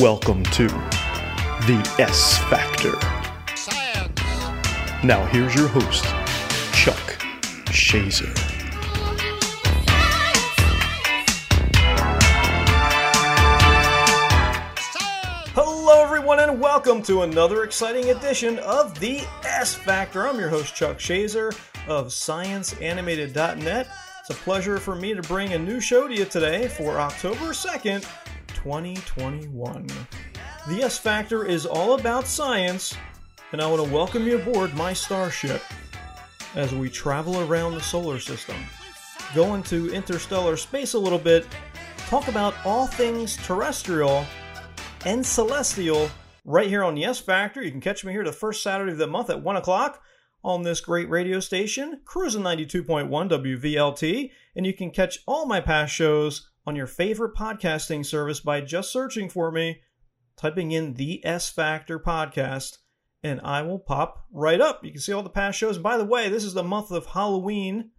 Welcome to the S Factor. Science. Now, here's your host, Chuck Shazer. Hello, everyone, and welcome to another exciting edition of the S Factor. I'm your host, Chuck Shazer of ScienceAnimated.net. It's a pleasure for me to bring a new show to you today for October 2nd, 2021. The S Factor is all about science, and I want to welcome you aboard my starship as we travel around the solar system, go into interstellar space a little bit, talk about all things terrestrial and celestial right here on the S Factor. You can catch me here the first Saturday of the month at 1 o'clock on this great radio station, Cruising 92.1 WVLT. And you can catch all my past shows on your favorite podcasting service by just searching for me, typing in the S Factor podcast, and I will pop right up. You can see all the past shows. By the way, this is the month of Halloween.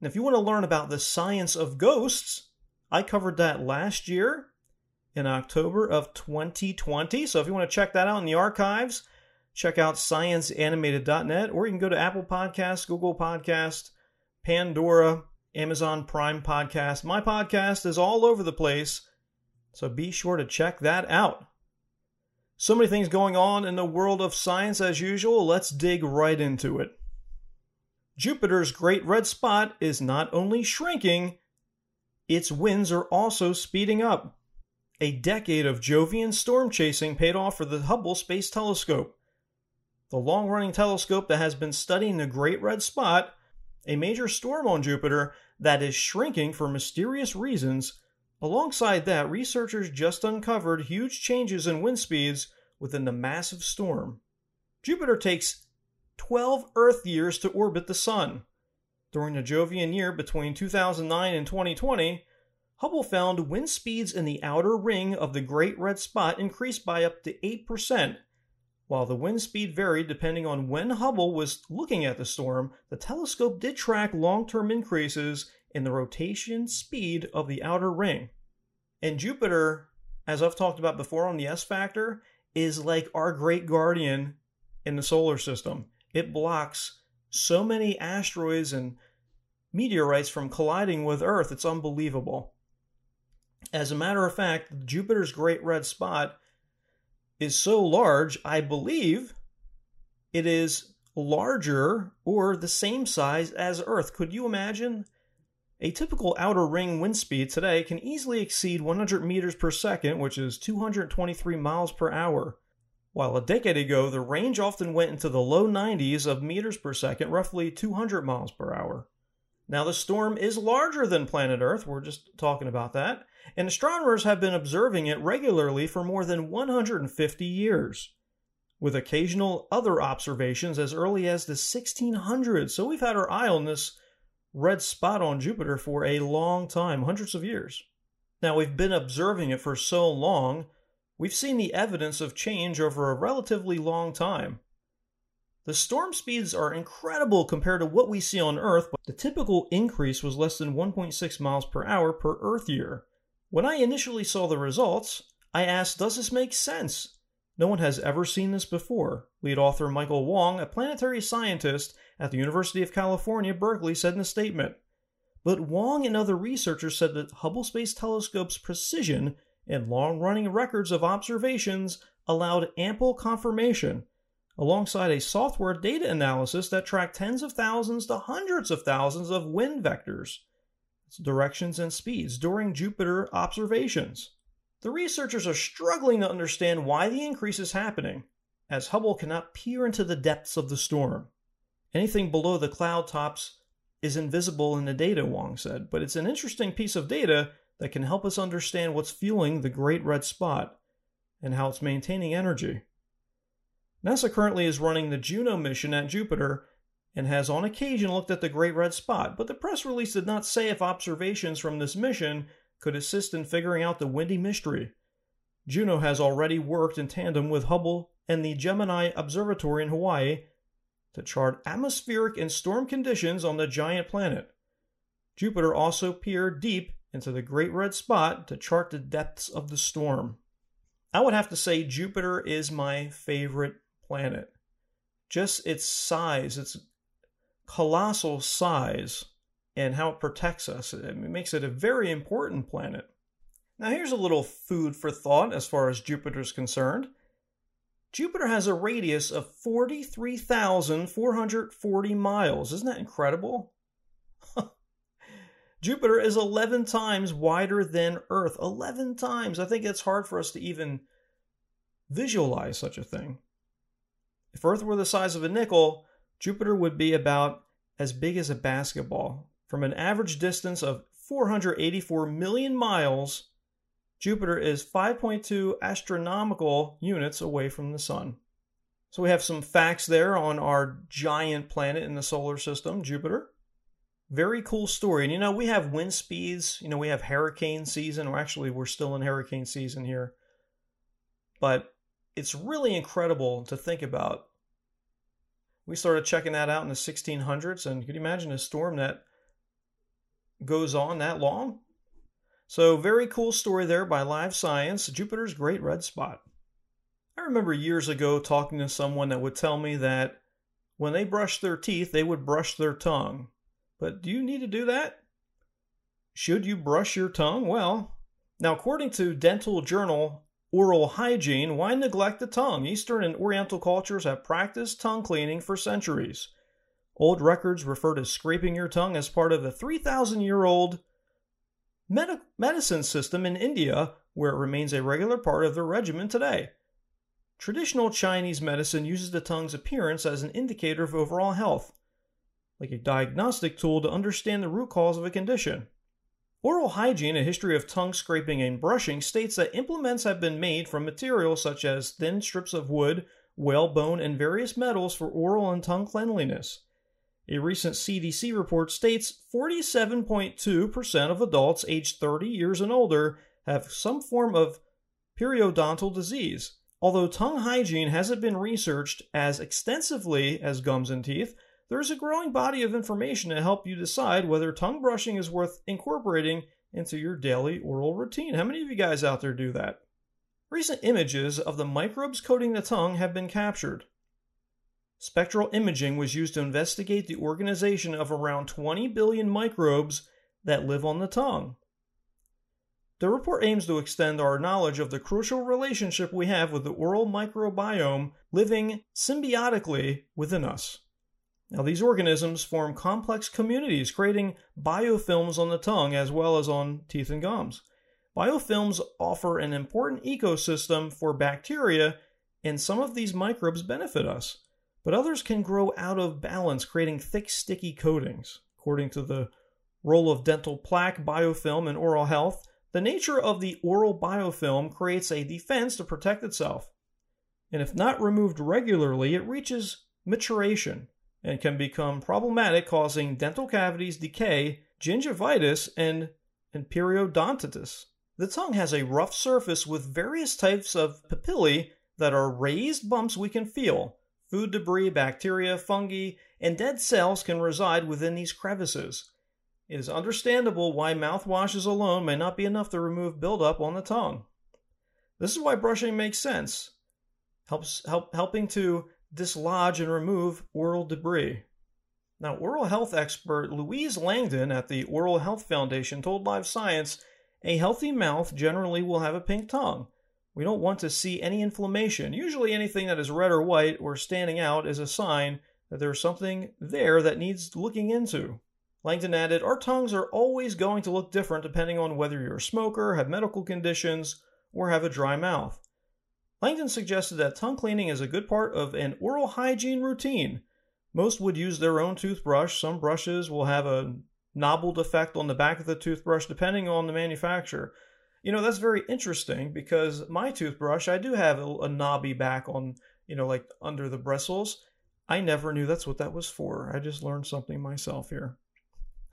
And if you want to learn about the science of ghosts, I covered that last year in October of 2020. So if you want to check that out in the archives, check out scienceanimated.net or you can go to Apple Podcasts, Google Podcast, Pandora, Amazon Prime Podcast. My podcast is all over the place. So be sure to check that out. So many things going on in the world of science as usual. Let's dig right into it. Jupiter's great red spot is not only shrinking, its winds are also speeding up. A decade of Jovian storm chasing paid off for the Hubble Space Telescope. The long running telescope that has been studying the Great Red Spot, a major storm on Jupiter that is shrinking for mysterious reasons. Alongside that, researchers just uncovered huge changes in wind speeds within the massive storm. Jupiter takes 12 Earth years to orbit the Sun. During the Jovian year between 2009 and 2020, Hubble found wind speeds in the outer ring of the Great Red Spot increased by up to 8%. While the wind speed varied depending on when Hubble was looking at the storm, the telescope did track long term increases in the rotation speed of the outer ring. And Jupiter, as I've talked about before on the S Factor, is like our great guardian in the solar system. It blocks so many asteroids and meteorites from colliding with Earth, it's unbelievable. As a matter of fact, Jupiter's great red spot is so large, I believe it is larger or the same size as Earth. Could you imagine? A typical outer ring wind speed today can easily exceed 100 meters per second, which is 223 miles per hour. While a decade ago, the range often went into the low 90s of meters per second, roughly 200 miles per hour. Now, the storm is larger than planet Earth, we're just talking about that, and astronomers have been observing it regularly for more than 150 years, with occasional other observations as early as the 1600s. So we've had our eye on this red spot on Jupiter for a long time, hundreds of years. Now, we've been observing it for so long, we've seen the evidence of change over a relatively long time. The storm speeds are incredible compared to what we see on Earth, but the typical increase was less than 1.6 miles per hour per Earth year. When I initially saw the results, I asked, Does this make sense? No one has ever seen this before. Lead author Michael Wong, a planetary scientist at the University of California, Berkeley, said in a statement. But Wong and other researchers said that Hubble Space Telescope's precision and long running records of observations allowed ample confirmation alongside a software data analysis that tracked tens of thousands to hundreds of thousands of wind vectors, directions, and speeds during Jupiter observations. The researchers are struggling to understand why the increase is happening, as Hubble cannot peer into the depths of the storm. Anything below the cloud tops is invisible in the data, Wong said, but it's an interesting piece of data that can help us understand what's fueling the Great Red Spot and how it's maintaining energy. NASA currently is running the Juno mission at Jupiter and has on occasion looked at the Great Red Spot, but the press release did not say if observations from this mission could assist in figuring out the windy mystery. Juno has already worked in tandem with Hubble and the Gemini Observatory in Hawaii to chart atmospheric and storm conditions on the giant planet. Jupiter also peered deep into the Great Red Spot to chart the depths of the storm. I would have to say Jupiter is my favorite planet. Just its size, its colossal size, and how it protects us. It makes it a very important planet. Now, here's a little food for thought as far as Jupiter is concerned. Jupiter has a radius of 43,440 miles. Isn't that incredible? Jupiter is 11 times wider than Earth. 11 times. I think it's hard for us to even visualize such a thing. If Earth were the size of a nickel, Jupiter would be about as big as a basketball. From an average distance of 484 million miles, Jupiter is 5.2 astronomical units away from the Sun. So we have some facts there on our giant planet in the solar system, Jupiter. Very cool story. And you know, we have wind speeds, you know, we have hurricane season, or actually, we're still in hurricane season here. But it's really incredible to think about. We started checking that out in the 1600s, and could you imagine a storm that goes on that long? So, very cool story there by Live Science Jupiter's Great Red Spot. I remember years ago talking to someone that would tell me that when they brushed their teeth, they would brush their tongue. But do you need to do that? Should you brush your tongue? Well, now, according to Dental Journal Oral Hygiene, why neglect the tongue? Eastern and Oriental cultures have practiced tongue cleaning for centuries. Old records refer to scraping your tongue as part of the 3,000 year old med- medicine system in India, where it remains a regular part of their regimen today. Traditional Chinese medicine uses the tongue's appearance as an indicator of overall health like a diagnostic tool to understand the root cause of a condition. Oral Hygiene, a history of tongue scraping and brushing, states that implements have been made from materials such as thin strips of wood, whalebone, and various metals for oral and tongue cleanliness. A recent CDC report states 47.2% of adults aged 30 years and older have some form of periodontal disease. Although tongue hygiene hasn't been researched as extensively as gums and teeth, there is a growing body of information to help you decide whether tongue brushing is worth incorporating into your daily oral routine. How many of you guys out there do that? Recent images of the microbes coating the tongue have been captured. Spectral imaging was used to investigate the organization of around 20 billion microbes that live on the tongue. The report aims to extend our knowledge of the crucial relationship we have with the oral microbiome living symbiotically within us. Now, these organisms form complex communities, creating biofilms on the tongue as well as on teeth and gums. Biofilms offer an important ecosystem for bacteria, and some of these microbes benefit us, but others can grow out of balance, creating thick, sticky coatings. According to the role of dental plaque biofilm in oral health, the nature of the oral biofilm creates a defense to protect itself. And if not removed regularly, it reaches maturation, and can become problematic, causing dental cavities decay, gingivitis, and, periodontitis. The tongue has a rough surface with various types of papillae that are raised bumps we can feel. Food debris, bacteria, fungi, and dead cells can reside within these crevices. It is understandable why mouthwashes alone may not be enough to remove buildup on the tongue. This is why brushing makes sense. Helps help helping to dislodge and remove oral debris. Now, oral health expert Louise Langdon at the Oral Health Foundation told Live Science a healthy mouth generally will have a pink tongue. We don't want to see any inflammation. Usually, anything that is red or white or standing out is a sign that there's something there that needs looking into. Langdon added, Our tongues are always going to look different depending on whether you're a smoker, have medical conditions, or have a dry mouth. Langdon suggested that tongue cleaning is a good part of an oral hygiene routine. Most would use their own toothbrush. Some brushes will have a knobbled effect on the back of the toothbrush depending on the manufacturer. You know, that's very interesting because my toothbrush, I do have a, a knobby back on, you know, like under the bristles. I never knew that's what that was for. I just learned something myself here.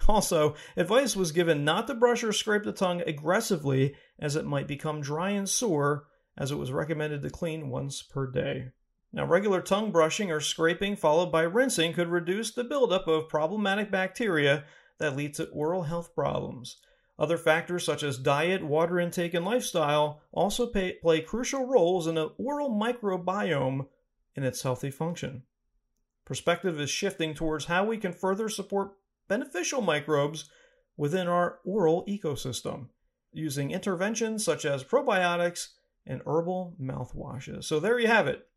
Also, advice was given not to brush or scrape the tongue aggressively as it might become dry and sore as it was recommended to clean once per day. Now, regular tongue brushing or scraping followed by rinsing could reduce the buildup of problematic bacteria that leads to oral health problems. Other factors such as diet, water intake, and lifestyle also pay, play crucial roles in the oral microbiome and its healthy function. Perspective is shifting towards how we can further support beneficial microbes within our oral ecosystem using interventions such as probiotics and herbal mouthwashes. So there you have it.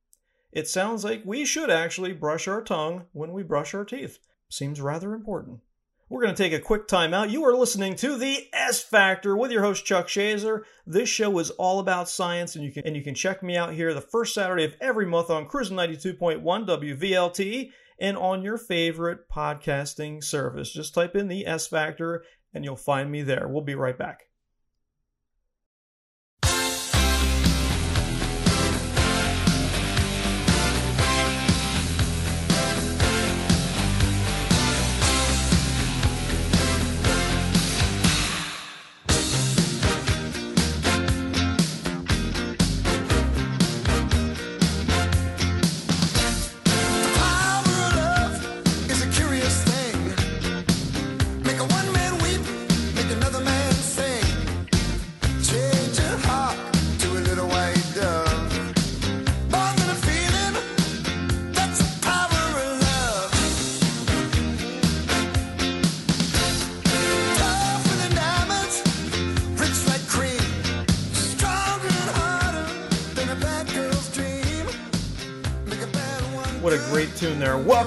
It sounds like we should actually brush our tongue when we brush our teeth. Seems rather important. We're going to take a quick time out. You are listening to the S Factor with your host Chuck Shazer. This show is all about science, and you can and you can check me out here the first Saturday of every month on Cruising 92.1 WVLT and on your favorite podcasting service. Just type in the S Factor and you'll find me there. We'll be right back.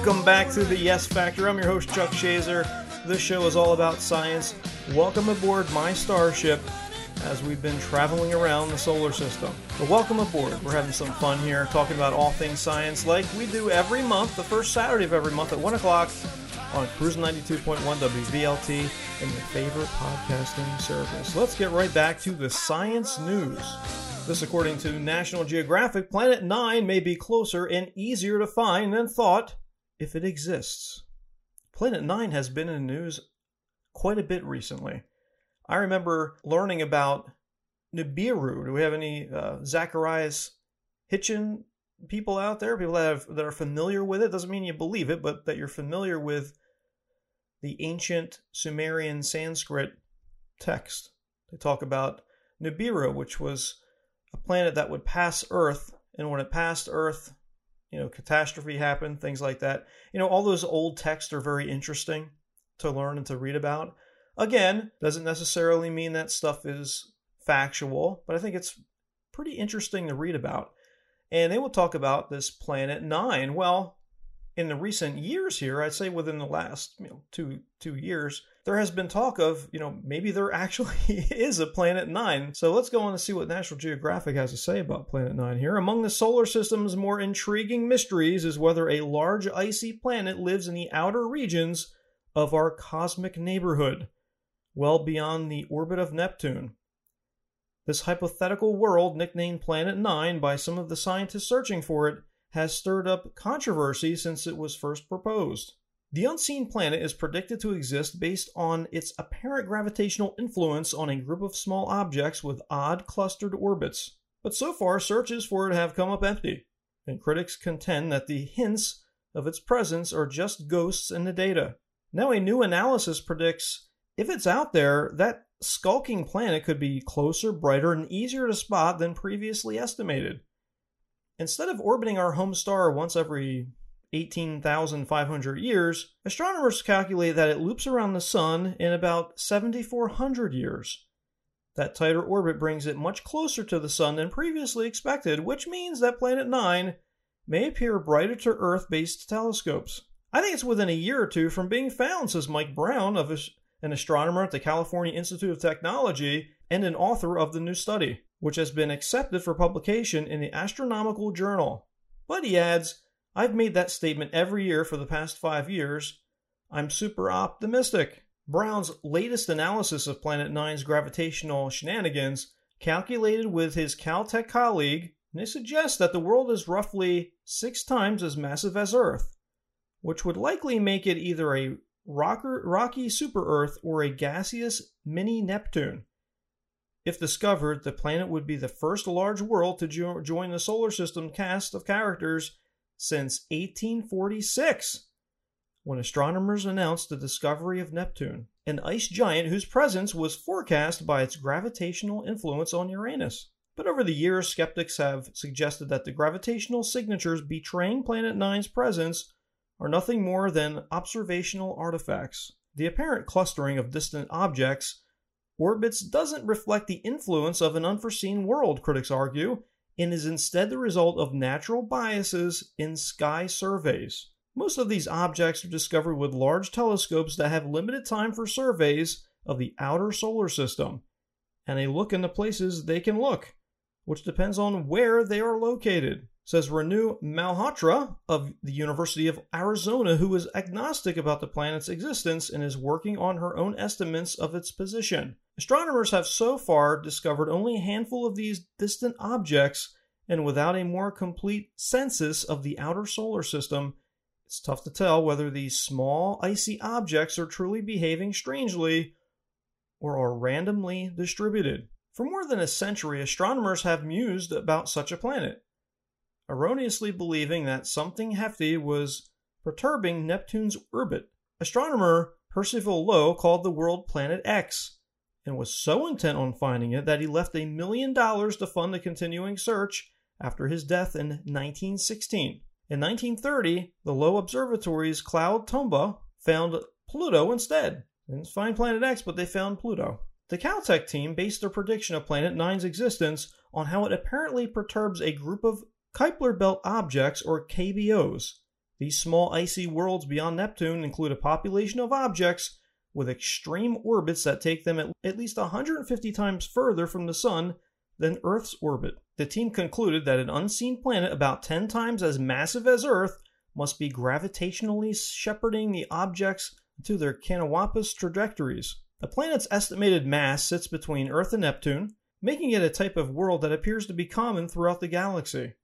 Welcome back to the S Factor. I'm your host, Chuck Shazer. This show is all about science. Welcome aboard my starship as we've been traveling around the solar system. But welcome aboard. We're having some fun here talking about all things science like we do every month, the first Saturday of every month at 1 o'clock on Cruise 92.1 WVLT and your favorite podcasting service. Let's get right back to the science news. This, according to National Geographic, Planet 9 may be closer and easier to find than thought if it exists. Planet 9 has been in the news quite a bit recently. I remember learning about Nibiru. Do we have any uh, Zecharia Sitchin people out there? People that, have, that are familiar with it? Doesn't mean you believe it, but that you're familiar with the ancient Sumerian Sanskrit text. They talk about Nibiru, which was a planet that would pass Earth, and when it passed Earth, you know, catastrophe happened, things like that. You know, all those old texts are very interesting to learn and to read about. Again, doesn't necessarily mean that stuff is factual, but I think it's pretty interesting to read about. And they will talk about this planet nine. Well, in the recent years here, I'd say within the last you know, two two years, there has been talk of you know maybe there actually is a planet nine. So let's go on and see what National Geographic has to say about Planet Nine here. Among the solar system's more intriguing mysteries is whether a large icy planet lives in the outer regions of our cosmic neighborhood, well beyond the orbit of Neptune. This hypothetical world, nicknamed Planet Nine by some of the scientists searching for it, has stirred up controversy since it was first proposed. The unseen planet is predicted to exist based on its apparent gravitational influence on a group of small objects with odd clustered orbits. But so far, searches for it have come up empty, and critics contend that the hints of its presence are just ghosts in the data. Now, a new analysis predicts if it's out there, that skulking planet could be closer, brighter, and easier to spot than previously estimated. Instead of orbiting our home star once every 18,500 years, astronomers calculate that it loops around the Sun in about 7,400 years. That tighter orbit brings it much closer to the Sun than previously expected, which means that Planet 9 may appear brighter to Earth based telescopes. I think it's within a year or two from being found, says Mike Brown, of an astronomer at the California Institute of Technology and an author of the new study, which has been accepted for publication in the Astronomical Journal. But he adds, I've made that statement every year for the past five years. I'm super optimistic. Brown's latest analysis of Planet Nine's gravitational shenanigans, calculated with his Caltech colleague, and it suggests that the world is roughly six times as massive as Earth, which would likely make it either a rocker, rocky super Earth or a gaseous mini Neptune. If discovered, the planet would be the first large world to jo- join the solar system cast of characters since 1846. when astronomers announced the discovery of Neptune, an ice giant whose presence was forecast by its gravitational influence on Uranus. But over the years, skeptics have suggested that the gravitational signatures betraying Planet Nine's presence are nothing more than observational artifacts. The apparent clustering of distant objects orbits doesn't reflect the influence of an unforeseen world, critics argue, and is instead the result of natural biases in sky surveys. Most of these objects are discovered with large telescopes that have limited time for surveys of the outer solar system, and they look into places they can look, which depends on where they are located says Renu Malhotra of the University of Arizona, who is agnostic about the planet's existence and is working on her own estimates of its position. Astronomers have so far discovered only a handful of these distant objects, and without a more complete census of the outer solar system, it's tough to tell whether these small, icy objects are truly behaving strangely or are randomly distributed. For more than a century, astronomers have mused about such a planet erroneously believing that something hefty was perturbing Neptune's orbit. Astronomer Percival Lowell called the world Planet X and was so intent on finding it that he left a million dollars to fund the continuing search after his death in 1916. In 1930, the Lowell Observatory's Claude Tombaugh found Pluto instead. They didn't find Planet X, but they found Pluto. The Caltech team based their prediction of Planet Nine's existence on how it apparently perturbs a group of Kuiper Belt objects, or KBOs. These small icy worlds beyond Neptune include a population of objects with extreme orbits that take them at least 150 times further from the Sun than Earth's orbit. The team concluded that an unseen planet about 10 times as massive as Earth must be gravitationally shepherding the objects to their canopus trajectories. The planet's estimated mass sits between Earth and Neptune, making it a type of world that appears to be common throughout the galaxy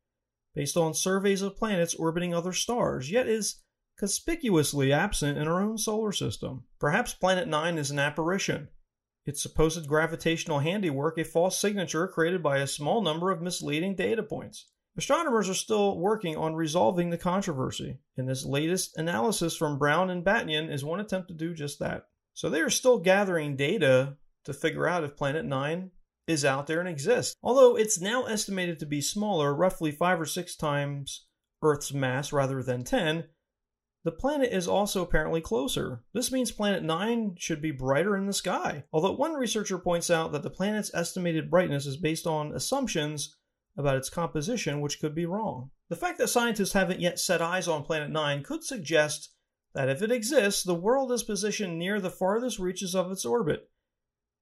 based on surveys of planets orbiting other stars, yet is conspicuously absent in our own solar system. Perhaps Planet 9 is an apparition, its supposed gravitational handiwork a false signature created by a small number of misleading data points. Astronomers are still working on resolving the controversy, and this latest analysis from Brown and Batygin is one attempt to do just that. So they are still gathering data to figure out if Planet 9 is out there and exists. Although it's now estimated to be smaller, roughly five or six times Earth's mass rather than 10, the planet is also apparently closer. This means Planet 9 should be brighter in the sky. Although one researcher points out that the planet's estimated brightness is based on assumptions about its composition, which could be wrong. The fact that scientists haven't yet set eyes on Planet 9 could suggest that if it exists, the world is positioned near the farthest reaches of its orbit,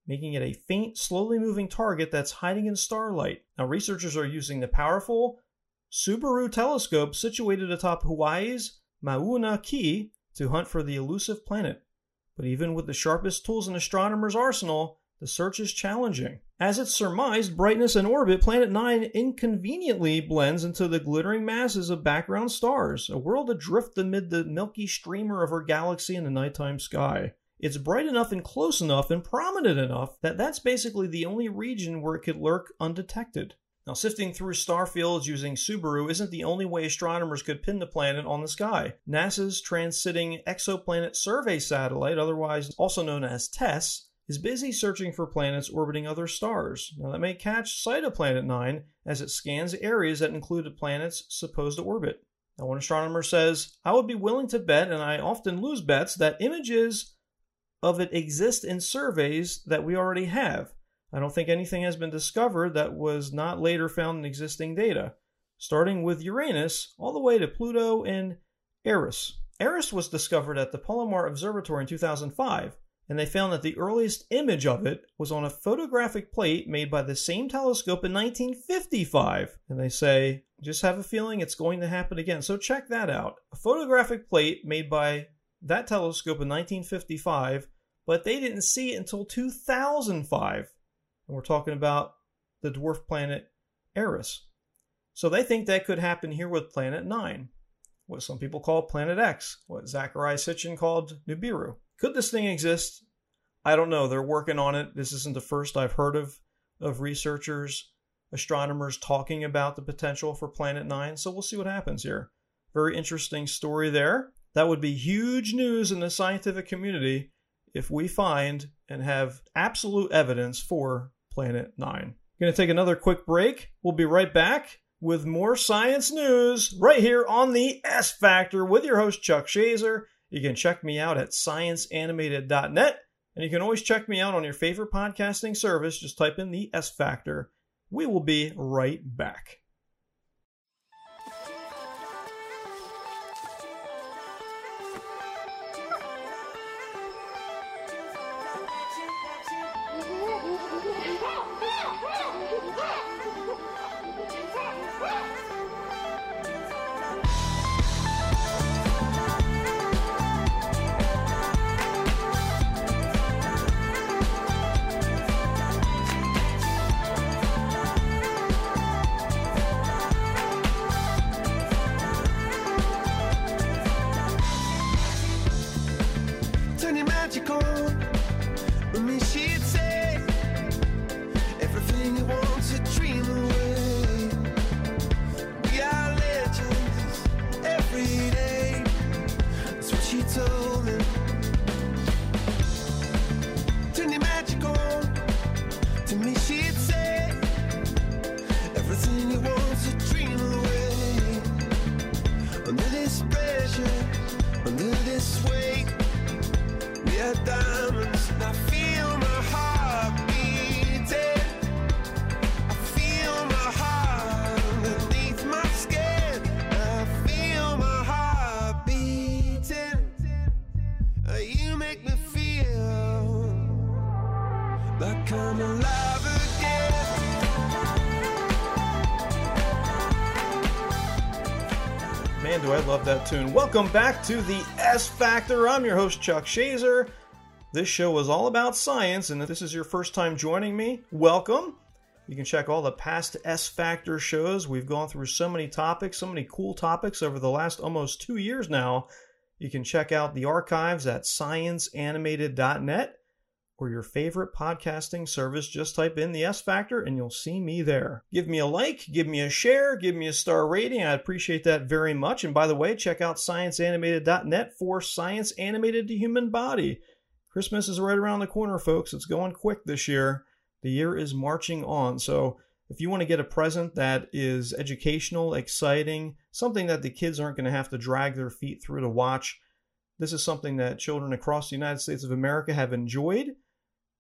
making it a faint, slowly moving target that's hiding in starlight. Now, researchers are using the powerful Subaru telescope situated atop Hawaii's Mauna Kea to hunt for the elusive planet. But even with the sharpest tools in astronomers' arsenal, the search is challenging. As it's surmised brightness and orbit, Planet 9 inconveniently blends into the glittering masses of background stars, a world adrift amid the milky streamer of our galaxy in the nighttime sky. It's bright enough and close enough and prominent enough that that's basically the only region where it could lurk undetected. Now, sifting through star fields using Subaru isn't the only way astronomers could pin the planet on the sky. NASA's Transiting Exoplanet Survey Satellite, otherwise also known as TESS, is busy searching for planets orbiting other stars. Now, that may catch sight of Planet 9 as it scans areas that include a planet's supposed to orbit. Now, one astronomer says, I would be willing to bet, and I often lose bets, that images of it exist in surveys that we already have. I don't think anything has been discovered that was not later found in existing data, starting with Uranus all the way to Pluto and Eris. Eris was discovered at the Palomar Observatory in 2005, and they found that the earliest image of it was on a photographic plate made by the same telescope in 1955. And they say, just have a feeling it's going to happen again. So check that out. A photographic plate made by that telescope in 1955, but they didn't see it until 2005. And we're talking about the dwarf planet Eris. So they think that could happen here with Planet 9, what some people call Planet X, what Zecharia Sitchin called Nibiru. Could this thing exist? I don't know. They're working on it. This isn't the first I've heard of of researchers, astronomers talking about the potential for Planet 9, so we'll see what happens here. Very interesting story there. That would be huge news in the scientific community if we find and have absolute evidence for Planet 9. Going to take another quick break. We'll be right back with more science news right here on the S Factor with your host, Chuck Shazer. You can check me out at scienceanimated.net, and you can always check me out on your favorite podcasting service. Just type in the S Factor. We will be right back. That tune. Welcome back to the S Factor. I'm your host, Chuck Shazer. This show is all about science, and if this is your first time joining me, welcome. You can check all the past S Factor shows. We've gone through so many topics, so many cool topics over the last almost two years now. You can check out the archives at scienceanimated.net or your favorite podcasting service. Just type in the S Factor and you'll see me there. Give me a like, give me a share, give me a star rating. I appreciate that very much. And by the way, check out scienceanimated.net for Science Animated to Human Body. Christmas is right around the corner, folks. It's going quick this year. The year is marching on. So if you want to get a present that is educational, exciting, something that the kids aren't going to have to drag their feet through to watch, this is something that children across the United States of America have enjoyed.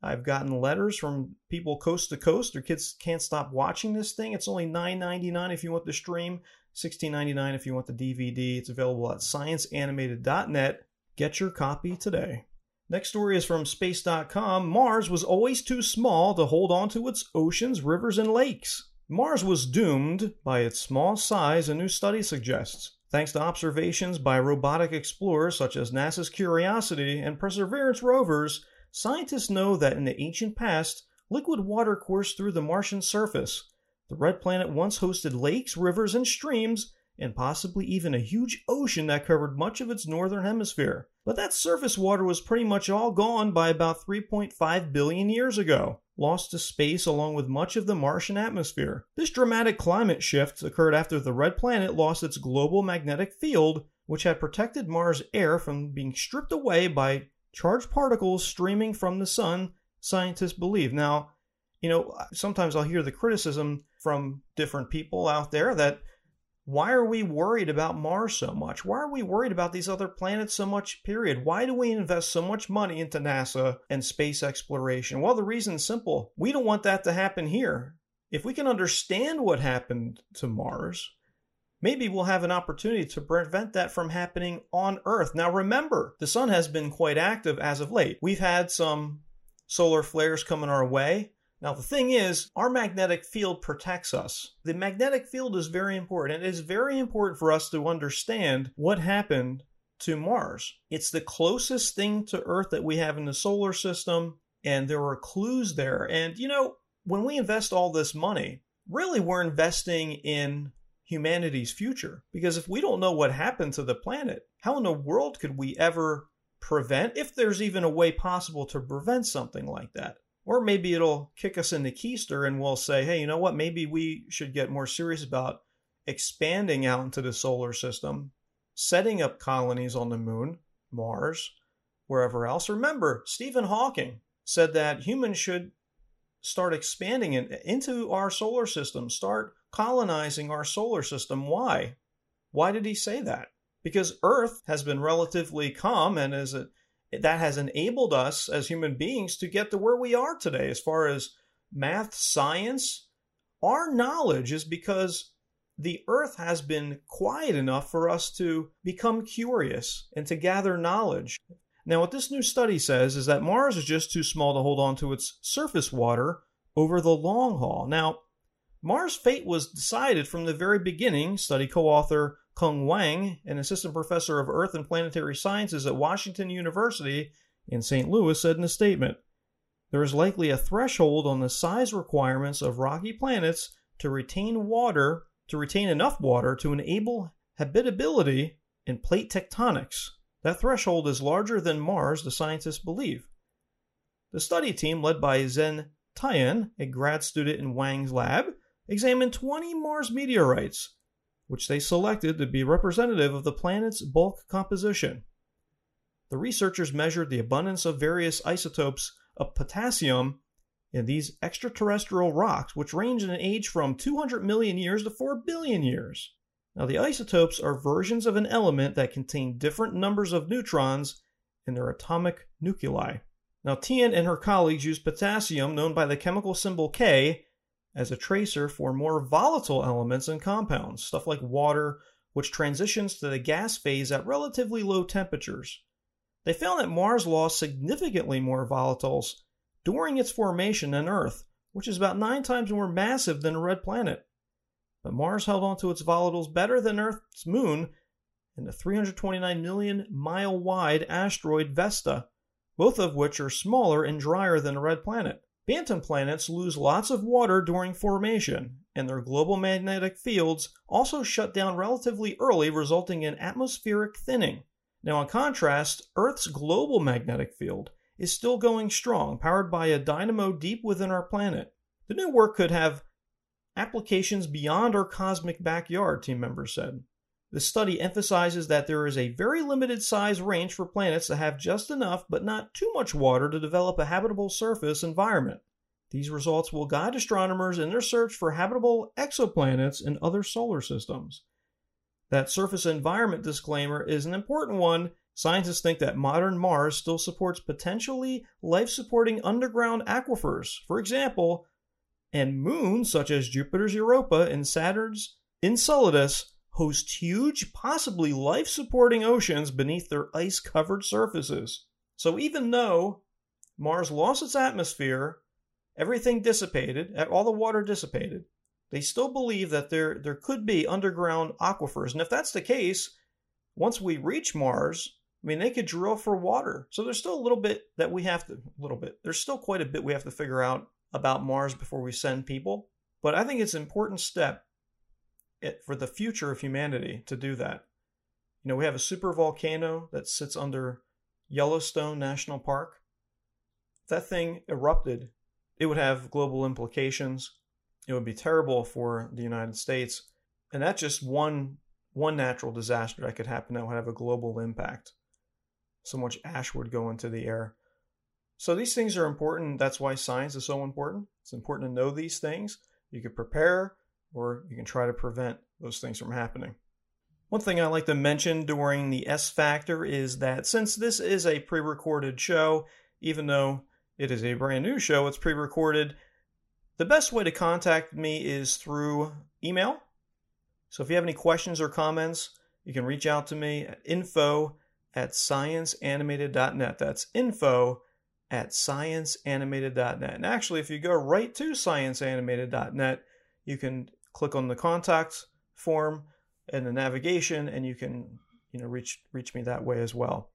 I've gotten letters from people coast to coast. Their kids can't stop watching this thing. It's only $9.99 if you want the stream, $16.99 if you want the DVD. It's available at scienceanimated.net. Get your copy today. Next story is from space.com. Mars was always too small to hold on to its oceans, rivers, and lakes. Mars was doomed by its small size, a new study suggests. Thanks to observations by robotic explorers such as NASA's Curiosity and Perseverance rovers, scientists know that in the ancient past, liquid water coursed through the Martian surface. The red planet once hosted lakes, rivers, and streams, and possibly even a huge ocean that covered much of its northern hemisphere. But that surface water was pretty much all gone by about 3.5 billion years ago, lost to space along with much of the Martian atmosphere. This dramatic climate shift occurred after the red planet lost its global magnetic field, which had protected Mars' air from being stripped away by charged particles streaming from the sun, scientists believe. Now, you know, sometimes I'll hear the criticism from different people out there that why are we worried about Mars so much? Why are we worried about these other planets so much, period? Why do we invest so much money into NASA and space exploration? Well, the reason's simple. We don't want that to happen here. If we can understand what happened to Mars, maybe we'll have an opportunity to prevent that from happening on Earth. Now, remember, the sun has been quite active as of late. We've had some solar flares coming our way. Now, the thing is, our magnetic field protects us. The magnetic field is very important. It is very important for us to understand what happened to Mars. It's the closest thing to Earth that we have in the solar system, and there are clues there. And, you know, when we invest all this money, really we're investing in humanity's future. Because if we don't know what happened to the planet, how in the world could we ever prevent, if there's even a way possible to prevent something like that? Or maybe it'll kick us in the keister and we'll say, hey, you know what? Maybe we should get more serious about expanding out into the solar system setting up colonies on the moon, Mars, wherever else. Remember, Stephen Hawking said that humans should start expanding in, into our solar system, start colonizing our solar system. Why? Why did he say that? Because Earth has been relatively calm and is a, that has enabled us as human beings to get to where we are today as far as math, science. Our knowledge is because the earth has been quiet enough for us to become curious and to gather knowledge. Now, what this new study says is that Mars is just too small to hold on to its surface water over the long haul. Now, Mars' fate was decided from the very beginning, study co author Kun Wang, an assistant professor of Earth and Planetary Sciences at Washington University in St. Louis, said in a statement There is likely a threshold on the size requirements of rocky planets to retain water, to retain enough water to enable habitability in plate tectonics. That threshold is larger than Mars, the scientists believe. The study team, led by Zhen Tian, a grad student in Wang's lab, examined 20 Mars meteorites, which they selected to be representative of the planet's bulk composition. The researchers measured the abundance of various isotopes of potassium in these extraterrestrial rocks, which range in age from 200 million years to 4 billion years. Now, the isotopes are versions of an element that contain different numbers of neutrons in their atomic nuclei. Now, Tian and her colleagues used potassium, known by the chemical symbol K, as a tracer for more volatile elements and compounds, stuff like water, which transitions to the gas phase at relatively low temperatures. They found that Mars lost significantly more volatiles during its formation than Earth, which is about nine times more massive than a red planet. But Mars held onto its volatiles better than Earth's moon and the 329 million mile wide asteroid Vesta, both of which are smaller and drier than a red planet. Bantam planets lose lots of water during formation, and their global magnetic fields also shut down relatively early, resulting in atmospheric thinning. Now, in contrast, Earth's global magnetic field is still going strong, powered by a dynamo deep within our planet. The new work could have applications beyond our cosmic backyard, team members said. The study emphasizes that there is a very limited size range for planets that have just enough but not too much water to develop a habitable surface environment. These results will guide astronomers in their search for habitable exoplanets in other solar systems. That surface environment disclaimer is an important one. Scientists think that modern Mars still supports potentially life supporting underground aquifers, for example, and moons such as Jupiter's Europa and Saturn's Enceladus host huge, possibly life supporting oceans beneath their ice covered surfaces. So even though Mars lost its atmosphere, everything dissipated, eh, all the water dissipated, they still believe that there, there could be underground aquifers. And if that's the case, once we reach Mars, I mean, they could drill for water. So there's still a little bit that we have to, a little bit, there's still quite a bit we have to figure out about Mars before we send people. But I think it's an important step it, for the future of humanity to do that. You know, we have a super volcano that sits under Yellowstone National Park. If that thing erupted, it would have global implications. It would be terrible for the United States. And that's just one one natural disaster that could happen that would have a global impact. So much ash would go into the air. So these things are important. That's why science is so important. It's important to know these things. You can prepare or you can try to prevent those things from happening. One thing I like to mention during the S Factor is that since this is a pre recorded show, even though it is a brand new show, it's pre recorded, the best way to contact me is through email. So if you have any questions or comments, you can reach out to me at info at scienceanimated.net. That's info at scienceanimated.net. And actually, if you go right to scienceanimated.net, you can click on the contact form and the navigation, and you can you know reach reach me that way as well.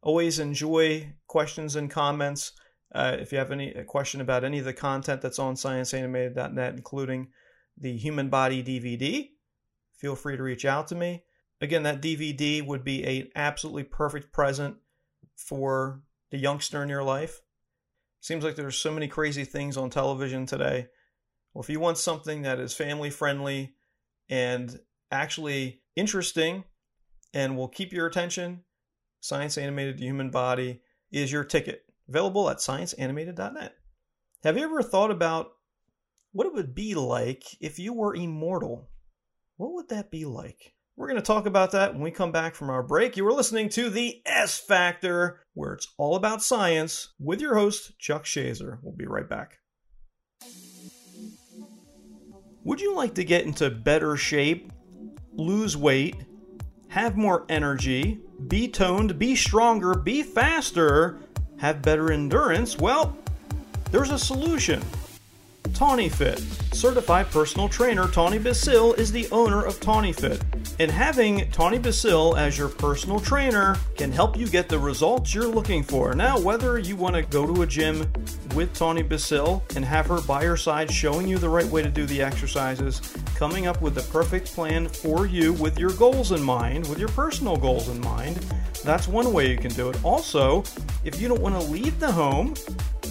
Always enjoy questions and comments. Uh, if you have any question about any of the content that's on scienceanimated.net, including the human body DVD, feel free to reach out to me. Again, that DVD would be an absolutely perfect present for the youngster in your life. Seems like there's so many crazy things on television today well, if you want something that is family friendly and actually interesting and will keep your attention, Science Animated Human Body is your ticket. Available at scienceanimated.net. Have you ever thought about what it would be like if you were immortal? What would that be like? We're going to talk about that when we come back from our break. You are listening to The S Factor, where it's all about science, with your host, Chuck Shazer. We'll be right back. Would you like to get into better shape, lose weight, have more energy, be toned, be stronger, be faster, have better endurance? Well, there's a solution. Tawny Fit. Certified personal trainer Tawny Basil is the owner of Tawny Fit. And having Tawny Basil as your personal trainer can help you get the results you're looking for. Now, whether you want to go to a gym with Tawny Basil and have her by your side showing you the right way to do the exercises, coming up with the perfect plan for you with your goals in mind, with your personal goals in mind, that's one way you can do it. Also, if you don't want to leave the home,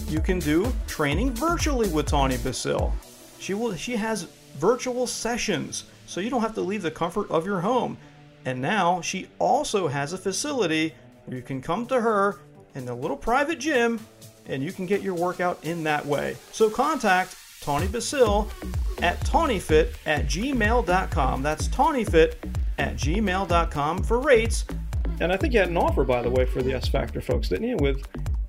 you can do training virtually with Tawny Basil. She will she has virtual sessions, so you don't have to leave the comfort of your home. And now she also has a facility where you can come to her in a little private gym and you can get your workout in that way. So contact Tawny Basil at tawnyfit at gmail.com. That's tawnyfit at gmail.com for rates. And I think you had an offer, by the way, for the S Factor folks, didn't you? With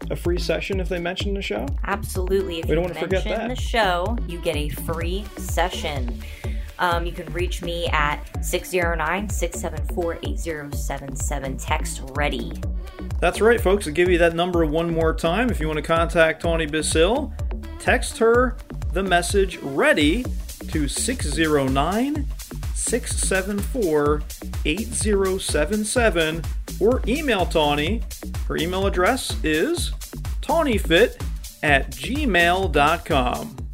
a free session if they mention the show? Absolutely. If We don't wanna forget mention that. the show, you get a free session. Um, you can reach me at 609 674 8077. Text ready. That's right, folks. I'll give you that number one more time. If you want to contact Tawny Basil, text her the message ready to 609 674 8077 or email Tawny. Her email address is tawnyfit at gmail.com.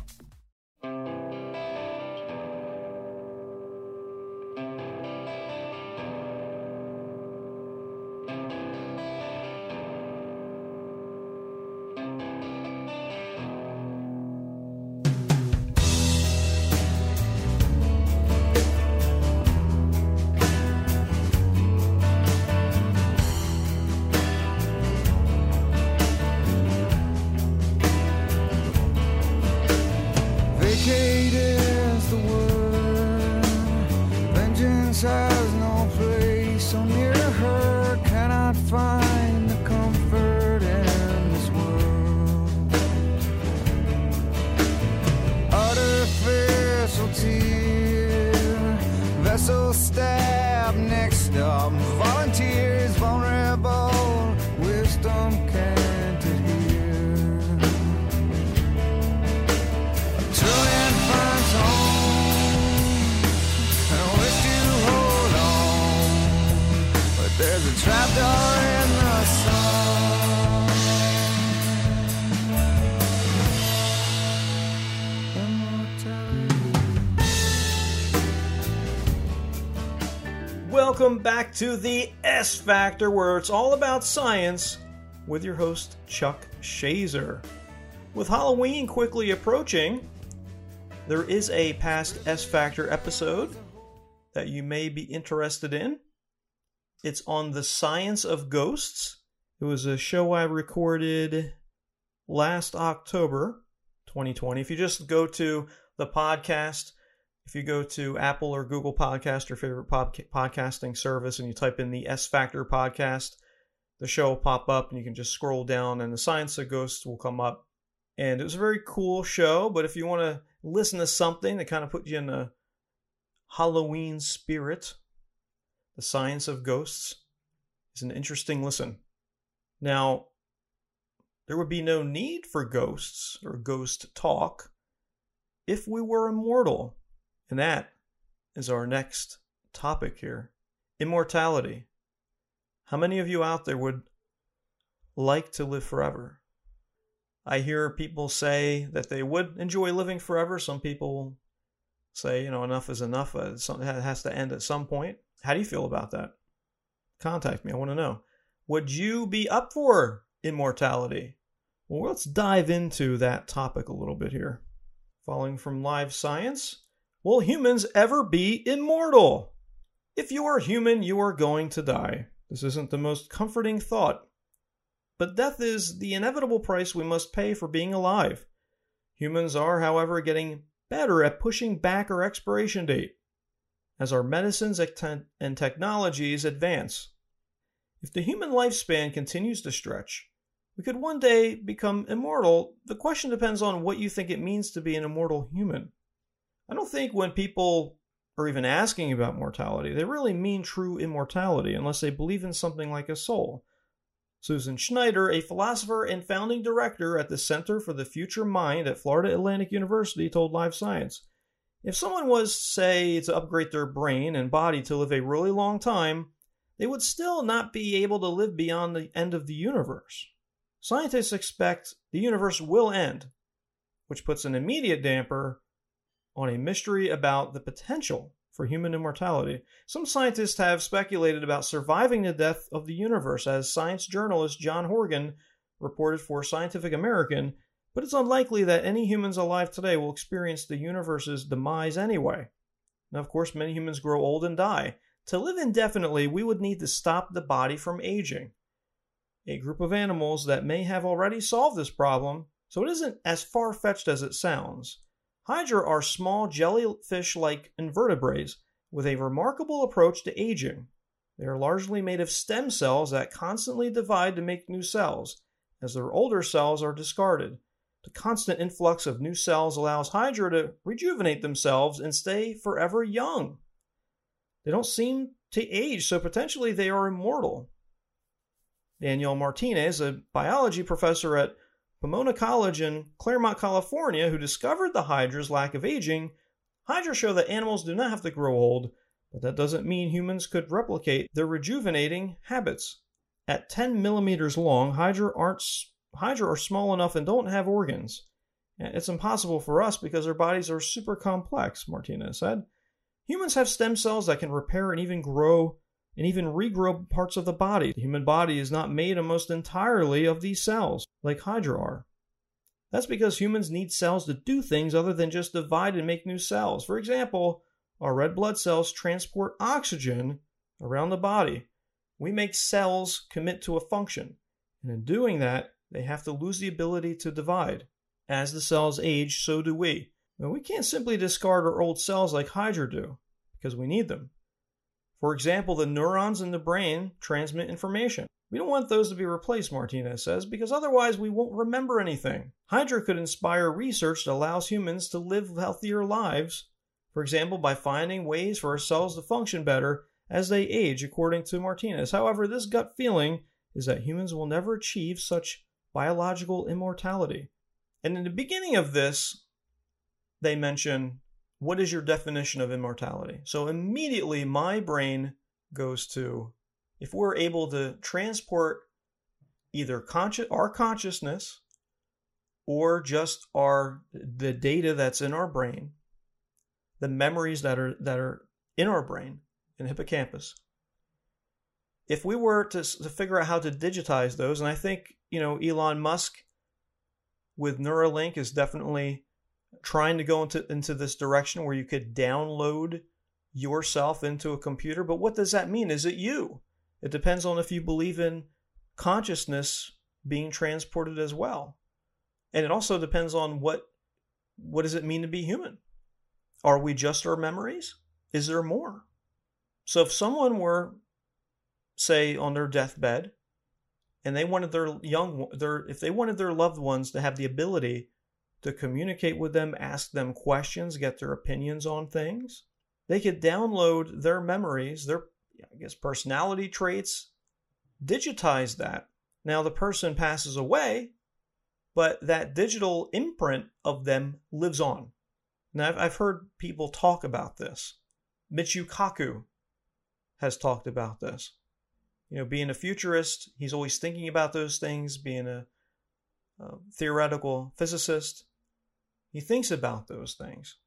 Welcome back to the S Factor, where it's all about science, with your host, Chuck Shazer. With Halloween quickly approaching, there is a past S Factor episode that you may be interested in. It's on the science of ghosts. It was a show I recorded last October 2020. If you just go to the podcast, if you go to Apple or Google Podcast, your favorite pod- podcasting service, and you type in the S Factor podcast, the show will pop up and you can just scroll down and the Science of Ghosts will come up. And it was a very cool show, but if you want to listen to something that kind of put you in a Halloween spirit, the Science of Ghosts is an interesting listen. Now, there would be no need for ghosts or ghost talk if we were immortal. And that is our next topic here immortality. How many of you out there would like to live forever? I hear people say that they would enjoy living forever. Some people say, you know, enough is enough. Uh, It has to end at some point. How do you feel about that? Contact me. I want to know. Would you be up for immortality? Well, let's dive into that topic a little bit here. Following from Live Science Will humans ever be immortal? If you are human, you are going to die. This isn't the most comforting thought. But death is the inevitable price we must pay for being alive. Humans are, however, getting better at pushing back our expiration date as our medicines and technologies advance. If the human lifespan continues to stretch, we could one day become immortal. The question depends on what you think it means to be an immortal human. I don't think when people are even asking about mortality, they really mean true immortality unless they believe in something like a soul. Susan Schneider, a philosopher and founding director at the Center for the Future Mind at Florida Atlantic University, told Live Science If someone was, say, to upgrade their brain and body to live a really long time, they would still not be able to live beyond the end of the universe. Scientists expect the universe will end, which puts an immediate damper on a mystery about the potential for human immortality. Some scientists have speculated about surviving the death of the universe, as science journalist John Horgan reported for Scientific American, but it's unlikely that any humans alive today will experience the universe's demise anyway. Now, of course, many humans grow old and die. To live indefinitely, we would need to stop the body from aging. A group of animals that may have already solved this problem, so it isn't as far fetched as it sounds. Hydra are small jellyfish like invertebrates with a remarkable approach to aging. They are largely made of stem cells that constantly divide to make new cells, as their older cells are discarded. The constant influx of new cells allows Hydra to rejuvenate themselves and stay forever young. They don't seem to age, so potentially they are immortal. Daniel Martinez, a biology professor at Pomona College in Claremont, California, who discovered the hydra's lack of aging, hydra show that animals do not have to grow old, but that doesn't mean humans could replicate their rejuvenating habits. At 10 millimeters long, hydra aren't hydra are small enough and don't have organs. It's impossible for us because our bodies are super complex, Martinez said. Humans have stem cells that can repair and even grow and even regrow parts of the body. The human body is not made almost entirely of these cells, like Hydra are. That's because humans need cells to do things other than just divide and make new cells. For example, our red blood cells transport oxygen around the body. We make cells commit to a function, and in doing that, they have to lose the ability to divide. As the cells age, so do we. But we can't simply discard our old cells like Hydra do, because we need them. For example, the neurons in the brain transmit information. We don't want those to be replaced, Martinez says, because otherwise we won't remember anything. Hydra could inspire research that allows humans to live healthier lives, for example, by finding ways for our cells to function better as they age, according to Martinez. However, this gut feeling is that humans will never achieve such biological immortality. And in the beginning of this, they mention what is your definition of immortality? So immediately my brain goes to if we're able to transport either conscious our consciousness or just our the data that's in our brain, the memories that are that are in our brain in hippocampus. If we were to, to figure out how to digitize those, and I think you know Elon Musk with Neuralink is definitely trying to go into, into this direction where you could download yourself into a computer. But what does that mean? Is it you? It depends on if you believe in consciousness being transported as well. And it also depends on what what does it mean to be human? Are we just our memories? Is there more? So if someone were say on their deathbed and they wanted their young their if they wanted their loved ones to have the ability to communicate with them, ask them questions, get their opinions on things. They could download their memories, their I guess personality traits, digitize that. Now the person passes away, but that digital imprint of them lives on. Now I've, heard people talk about this. Michio Kaku has talked about this. You know, being a futurist, he's always thinking about those things, being a, a theoretical physicist, he thinks about those things.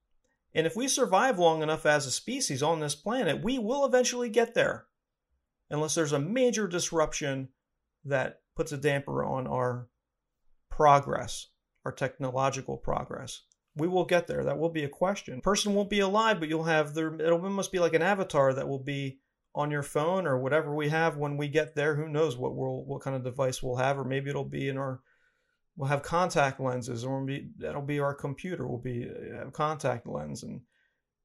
And if we survive long enough as a species on this planet, we will eventually get there. Unless there's a major disruption that puts a damper on our progress, our technological progress. We will get there. That will be a question. Person won't be alive, but you'll have there. It'll almost be like an avatar that will be on your phone or whatever we have when we get there. Who knows what we'll what kind of device we'll have, or maybe it'll be in our. We'll have contact lenses, or that'll be our computer. We'll be uh, have contact lens, and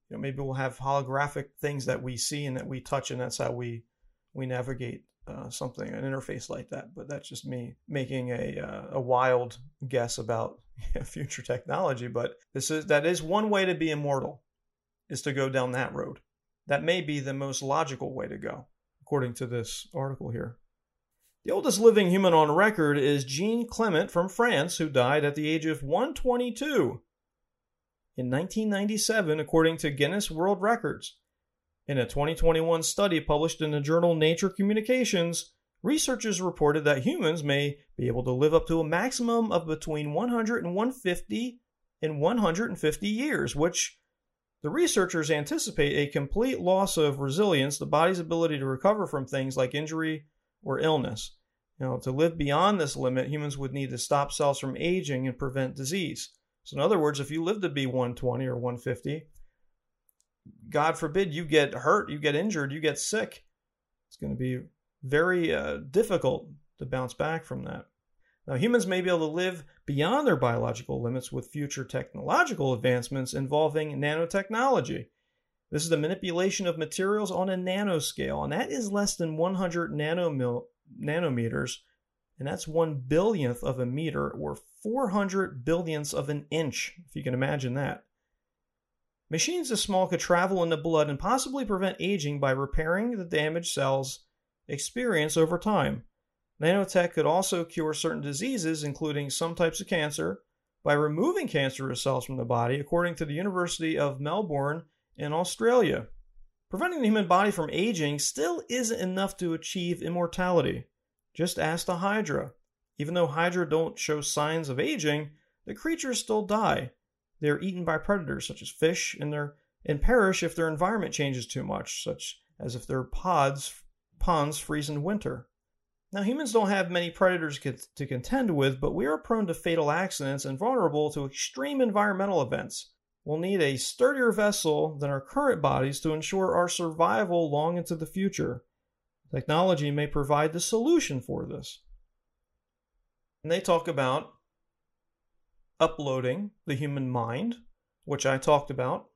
you know maybe we'll have holographic things that we see and that we touch, and that's how we we navigate uh, something an interface like that. But that's just me making a uh, a wild guess about future technology. But this is that is one way to be immortal, is to go down that road. That may be the most logical way to go, according to this article here. The oldest living human on record is Jeanne Calment from France, who died at the age of 122 in 1997, according to Guinness World Records. In a 2021 study published in the journal Nature Communications, researchers reported that humans may be able to live up to a maximum of between 100 and 150 in 150 years, which the researchers anticipate a complete loss of resilience, the body's ability to recover from things like injury or illness. Know, to live beyond this limit, humans would need to stop cells from aging and prevent disease. So, in other words, if you live to be 120 or 150, God forbid you get hurt, you get injured, you get sick. It's going to be very uh, difficult to bounce back from that. Now, humans may be able to live beyond their biological limits with future technological advancements involving nanotechnology. This is the manipulation of materials on a nanoscale, and that is less than 100 nanomil- nanometers, and that's one billionth of a meter or 400 billionths of an inch, if you can imagine that. Machines this small could travel in the blood and possibly prevent aging by repairing the damaged cells experienced over time. Nanotech could also cure certain diseases, including some types of cancer, by removing cancerous cells from the body, according to the University of Melbourne in Australia. Preventing the human body from aging still isn't enough to achieve immortality. Just ask the Hydra. Even though Hydra don't show signs of aging, the creatures still die. They are eaten by predators such as fish and and perish if their environment changes too much, such as if their pods ponds freeze in winter. Now, humans don't have many predators to contend with, but we are prone to fatal accidents and vulnerable to extreme environmental events. We'll need a sturdier vessel than our current bodies to ensure our survival long into the future. Technology may provide the solution for this. And they talk about uploading the human mind, which I talked about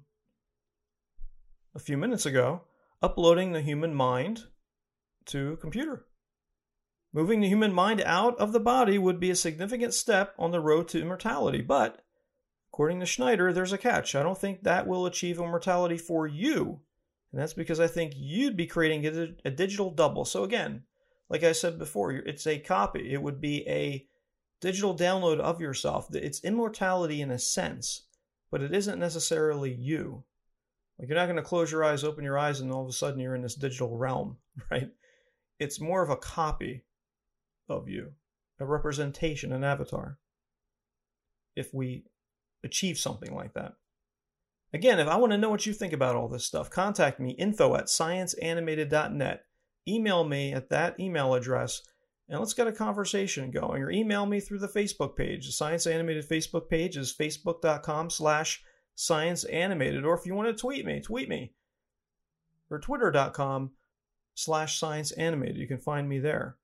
a few minutes ago, uploading the human mind to a computer. Moving the human mind out of the body would be a significant step on the road to immortality, but according to Schneider, there's a catch. I don't think that will achieve immortality for you. And that's because I think you'd be creating a, a digital double. So, again, like I said before, it's a copy. It would be a digital download of yourself. It's immortality in a sense, but it isn't necessarily you. Like you're not going to close your eyes, open your eyes, and all of a sudden you're in this digital realm, right? It's more of a copy of you, a representation, an avatar. If we achieve something like that. Again, if I want to know what you think about all this stuff, contact me info at scienceanimated.net. Email me at that email address and let's get a conversation going. Or email me through the Facebook page. The Science Animated Facebook page is facebook.com slash science animated. Or if you want to tweet me, tweet me. Or twitter.com slash science animated. You can find me there.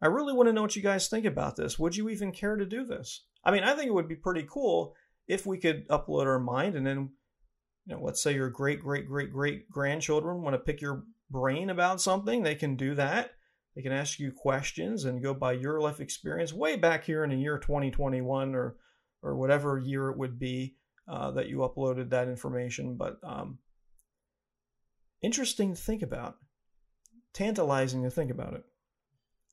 I really want to know what you guys think about this. Would you even care to do this? I mean, I think it would be pretty cool if we could upload our mind and then, you know, let's say your great, great, great, great grandchildren want to pick your brain about something, they can do that they can ask you questions and go by your life experience way back here in the year 2021 or or whatever year it would be uh, that you uploaded that information. But um, interesting to think about, tantalizing to think about it.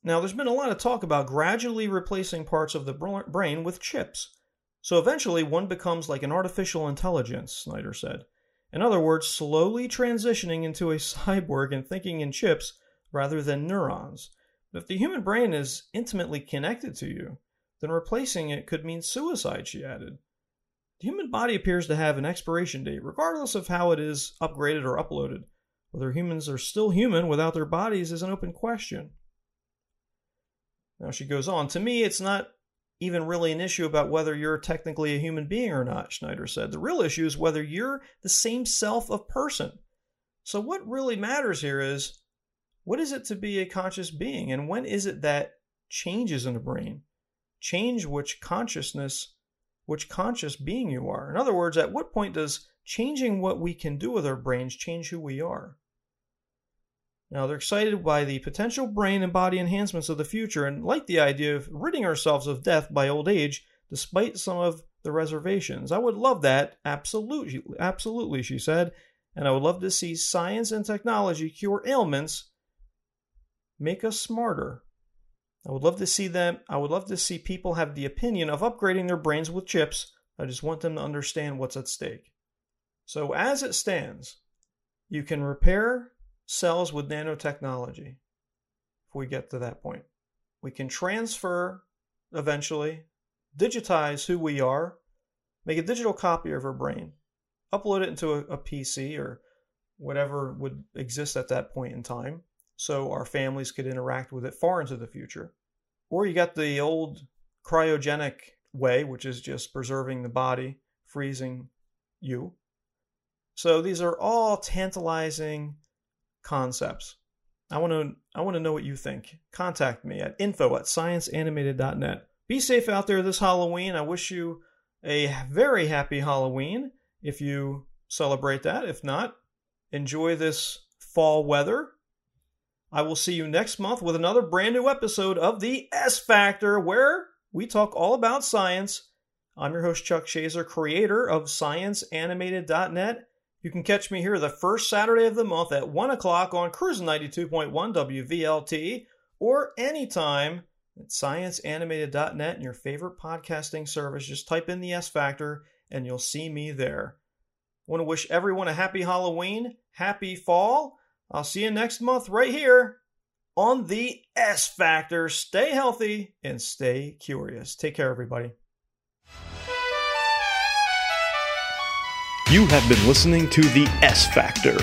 Now, there's been a lot of talk about gradually replacing parts of the brain with chips. So eventually, one becomes like an artificial intelligence, Schneider said. In other words, slowly transitioning into a cyborg and thinking in chips rather than neurons. But if the human brain is intimately connected to you, then replacing it could mean suicide, she added. The human body appears to have an expiration date, regardless of how it is upgraded or uploaded. Whether humans are still human without their bodies is an open question. Now she goes on, to me, it's not even really an issue about whether you're technically a human being or not, Schneider said. The real issue is whether you're the same self of person. So, what really matters here is what is it to be a conscious being, and when is it that changes in the brain change which consciousness, which conscious being you are? In other words, at what point does changing what we can do with our brains change who we are? Now, they're excited by the potential brain and body enhancements of the future and like the idea of ridding ourselves of death by old age, despite some of the reservations. I would love that, absolutely, absolutely, she said, and I would love to see science and technology cure ailments, make us smarter. I would love to see them, I would love to see people have the opinion of upgrading their brains with chips. I just want them to understand what's at stake. So, as it stands, you can repair cells with nanotechnology if we get to that point. We can transfer eventually, digitize who we are, make a digital copy of our brain, upload it into a, a PC or whatever would exist at that point in time so our families could interact with it far into the future. Or you got the old cryogenic way, which is just preserving the body, freezing you. So these are all tantalizing concepts. I want to I want to know what you think. Contact me at info at scienceanimated.net. Be safe out there this Halloween. I wish you a very happy Halloween if you celebrate that. If not, enjoy this fall weather. I will see you next month with another brand new episode of The S Factor, where we talk all about science. I'm your host, Chuck Shazer, creator of ScienceAnimated.net. You can catch me here the first Saturday of the month at 1 o'clock on Cruising 92.1 WVLT or anytime at ScienceAnimated.net and your favorite podcasting service. Just type in the S Factor and you'll see me there. I want to wish everyone a happy Halloween, happy fall. I'll see you next month right here on the S Factor. Stay healthy and stay curious. Take care, everybody. You have been listening to The S Factor,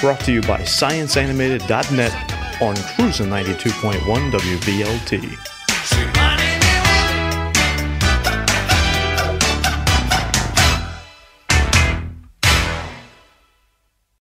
brought to you by ScienceAnimated.net on Cruisin' 92.1 WVLT.